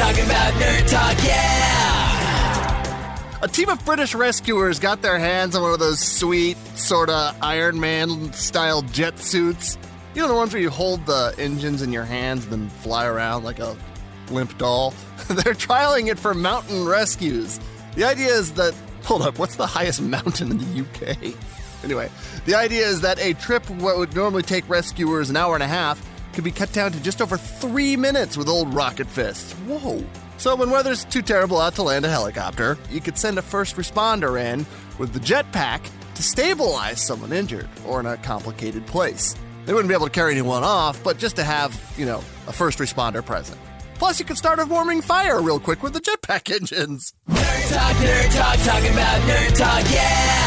talking about nerd talk, yeah! A team of British rescuers got their hands on one of those sweet, sorta Iron Man style jet suits. You know, the ones where you hold the engines in your hands and then fly around like a limp doll? They're trialing it for mountain rescues. The idea is that. Hold up, what's the highest mountain in the UK? Anyway, the idea is that a trip what would normally take rescuers an hour and a half could be cut down to just over three minutes with old rocket fists. Whoa. So when weather's too terrible out to land a helicopter, you could send a first responder in with the jetpack to stabilize someone injured or in a complicated place. They wouldn't be able to carry anyone off, but just to have, you know, a first responder present. Plus, you could start a warming fire real quick with the jetpack engines. Nerd talk, nerd talk, talking about nerd talk, yeah!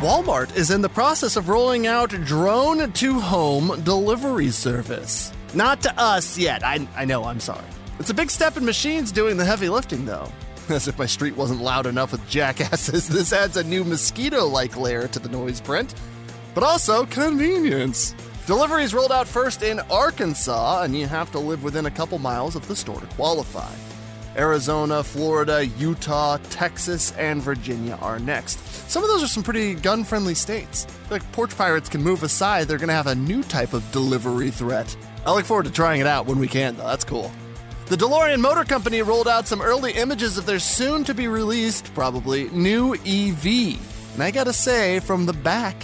Walmart is in the process of rolling out drone to home delivery service. Not to us yet. I, I know, I'm sorry. It's a big step in machines doing the heavy lifting, though. As if my street wasn't loud enough with jackasses, this adds a new mosquito like layer to the noise print, but also convenience. Deliveries rolled out first in Arkansas, and you have to live within a couple miles of the store to qualify. Arizona, Florida, Utah, Texas, and Virginia are next. Some of those are some pretty gun friendly states. Like porch pirates can move aside, they're going to have a new type of delivery threat. I look forward to trying it out when we can, though. That's cool. The DeLorean Motor Company rolled out some early images of their soon to be released, probably, new EV. And I gotta say, from the back,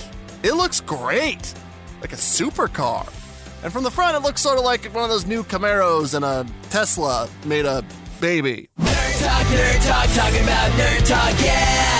it looks great! Like a supercar. And from the front, it looks sort of like one of those new Camaros and a Tesla made a baby. Nerd talk, nerd talk, talking about nerd talk, yeah!